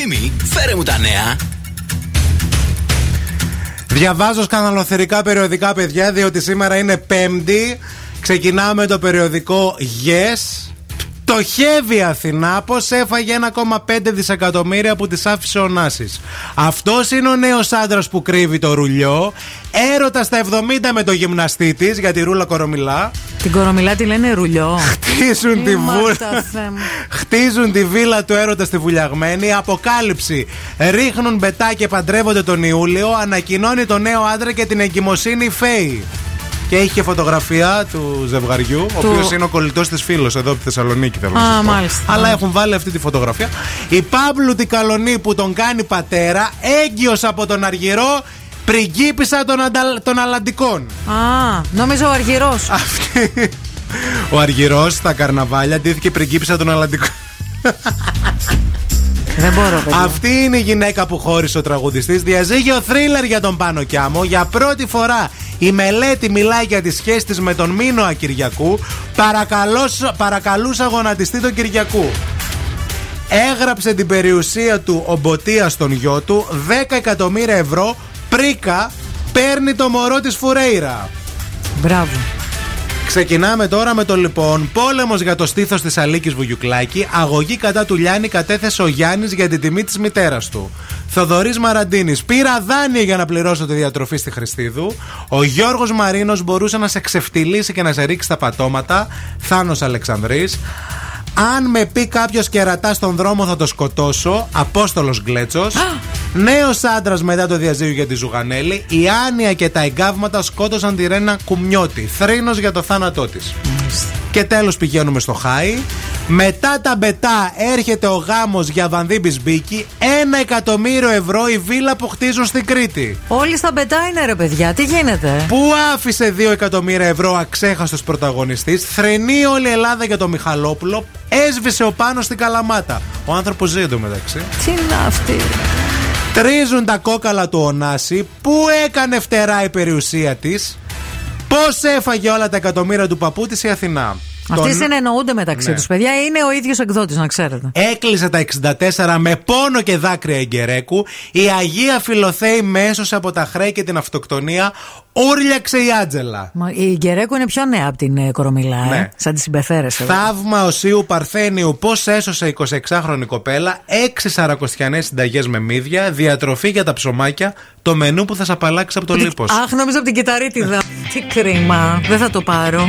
Ευθύμη, φέρε μου τα νέα. Διαβάζω σκανδαλοθερικά περιοδικά, παιδιά, διότι σήμερα είναι Πέμπτη. Ξεκινάμε το περιοδικό Yes. Πτωχεύει η Αθηνά πω έφαγε 1,5 δισεκατομμύρια που τη άφησε ο Νάσης. Αυτός είναι ο νέος άντρας που κρύβει το ρουλιό. Έρωτας στα 70 με το γυμναστή της, για τη ρούλα κορομιλά. Την κορομιλά τη λένε ρουλιό. Χτίζουν τη, βούλα. Χτίζουν τη βίλα του έρωτα στη βουλιαγμένη. Αποκάλυψη. Ρίχνουν μπετά και παντρεύονται τον Ιούλιο. Ανακοινώνει το νέο άντρα και την εγκυμοσύνη Φέη. Και έχει και φωτογραφία του ζευγαριού, ο οποίος είναι ο κολλητός της φίλος εδώ από τη Θεσσαλονίκη, θέλω να μάλιστα. Αλλά έχουν βάλει αυτή τη φωτογραφία. Η Παύλου την Καλονή που τον κάνει πατέρα, έγκυος από τον Αργυρό, πριγκίπισσα των, αντα... των Αλλαντικών. Α, νόμιζα ο Αργυρός. Αυτή. Ο Αργυρός στα καρναβάλια αντίθηκε πριγκίπισσα των Αλλαντικών. Δεν μπορώ, παιδιά. Αυτή είναι η γυναίκα που χώρισε ο τραγουδιστής. Διαζύγιο θρίλερ για τον Πάνο Κιάμο. Για πρώτη φορά η μελέτη μιλάει για τη σχέση τη με τον Μίνο Κυριακού. Παρακαλούσα γονατιστή τον Κυριακού. Έγραψε την περιουσία του ο Μποτία στον γιο του 10 εκατομμύρια ευρώ. Πρίκα παίρνει το μωρό της Φουρέιρα. Μπράβο. Ξεκινάμε τώρα με το λοιπόν. Πόλεμος για το στήθος της Αλίκης Βουγιουκλάκη. Αγωγή κατά του Λιάννη κατέθεσε ο Γιάννης για την τιμή της μητέρας του. Θοδωρής Μαραντίνης. Πήρα δάνεια για να πληρώσω τη διατροφή στη Χριστίδου. Ο Γιώργος Μαρίνος μπορούσε να σε ξεφτυλίσει και να σε ρίξει τα πατώματα. Θάνος Αλεξανδρής. Αν με πει κάποιος κερατάς στον δρόμο θα το σκοτώσω. Απόστολος Γκλέτσος. Νέος άντρας μετά το διαζύγιο για τη Ζουγανέλη. Η Άνια και τα εγκάβματα σκότωσαν τη Ρένα Κουμιώτη. Θρήνος για το θάνατό της. Και τέλος πηγαίνουμε στο Χάι. Μετά τα μπετά έρχεται ο γάμος για Βανδί Μπισμπίκη. Ένα εκατομμύριο ευρώ η βίλα που χτίζουν στην Κρήτη. Όλοι στα μπετά είναι ρε παιδιά, τι γίνεται; Πού άφησε δύο εκατομμύρια ευρώ αξέχαστος πρωταγωνιστής. Θρενεί όλη η Ελλάδα για το Μιχαλόπουλο. Έσβησε ο πάνω στην Καλαμάτα. Ο άνθρωπος ζει εντωμεταξύ. Τι είναι αυτή; Τρίζουν τα κόκαλα του Ωνάση. Πού έκανε φτερά η περιουσία της; Πώς έφαγε όλα τα εκατομμύρια του παππού της η Αθηνά; Αυτοί συνεννοούνται μεταξύ ναι. τους, παιδιά. Είναι ο ίδιος εκδότης, να ξέρετε. Έκλεισε τα 64 με πόνο και δάκρυα εγκερέκου. Η Αγία Φιλοθέη μέσω από τα χρέη και την αυτοκτονία Ούρλιαξε η Άτζελα. Μα η Γκερέκο είναι πιο νέα από την ε, Κορομιλά, ε. ναι. σαν τη συμπεφέρεσαι. Θαύμα Οσίου Παρθένιου, πώς έσωσε 26χρονη κοπέλα, έξι σαρακοστιανές συνταγές με μύδια, διατροφή για τα ψωμάκια, το μενού που θα σα απαλλάξει από το λίπος. Αχ, νομίζω από την κυταρίτιδα. Τι κρίμα. Δεν θα το πάρω.